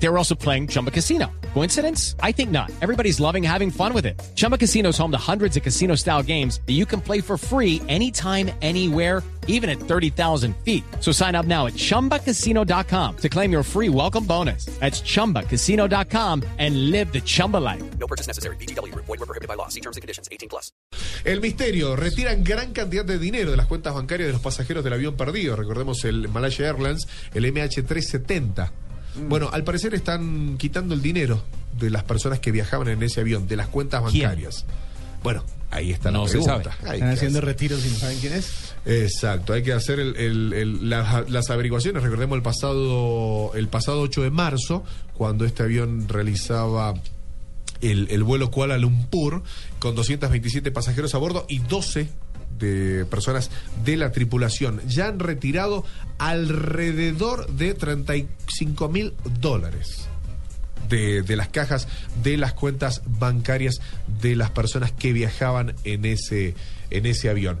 They were also playing Chumba Casino. Coincidence? I think not. Everybody's loving having fun with it. Chumba Casino is home to hundreds of casino style games that you can play for free anytime, anywhere, even at 30,000 feet. So sign up now at chumbacasino.com to claim your free welcome bonus. That's chumbacasino.com and live the Chumba life. No purchase necessary. BGW. Void were prohibited by law. See terms and conditions. 18 plus. El misterio. Retiran gran cantidad de dinero de las cuentas bancarias de los pasajeros del avión perdido. Recordemos el Malaysia Airlines, el MH370. Bueno, al parecer están quitando el dinero de las personas que viajaban en ese avión, de las cuentas bancarias. Bueno, ahí está No la se sabe. Están haciendo hacer- retiros y no saben quién es. Exacto, hay que hacer el- el- el- las, las averiguaciones. Recordemos el pasado, el pasado 8 de marzo, cuando este avión realizaba el, el vuelo Kuala Lumpur con 227 pasajeros a bordo y 12 de personas de la tripulación. Ya han retirado alrededor de 35 mil dólares. De, de las cajas de las cuentas bancarias de las personas que viajaban en ese, en ese avión.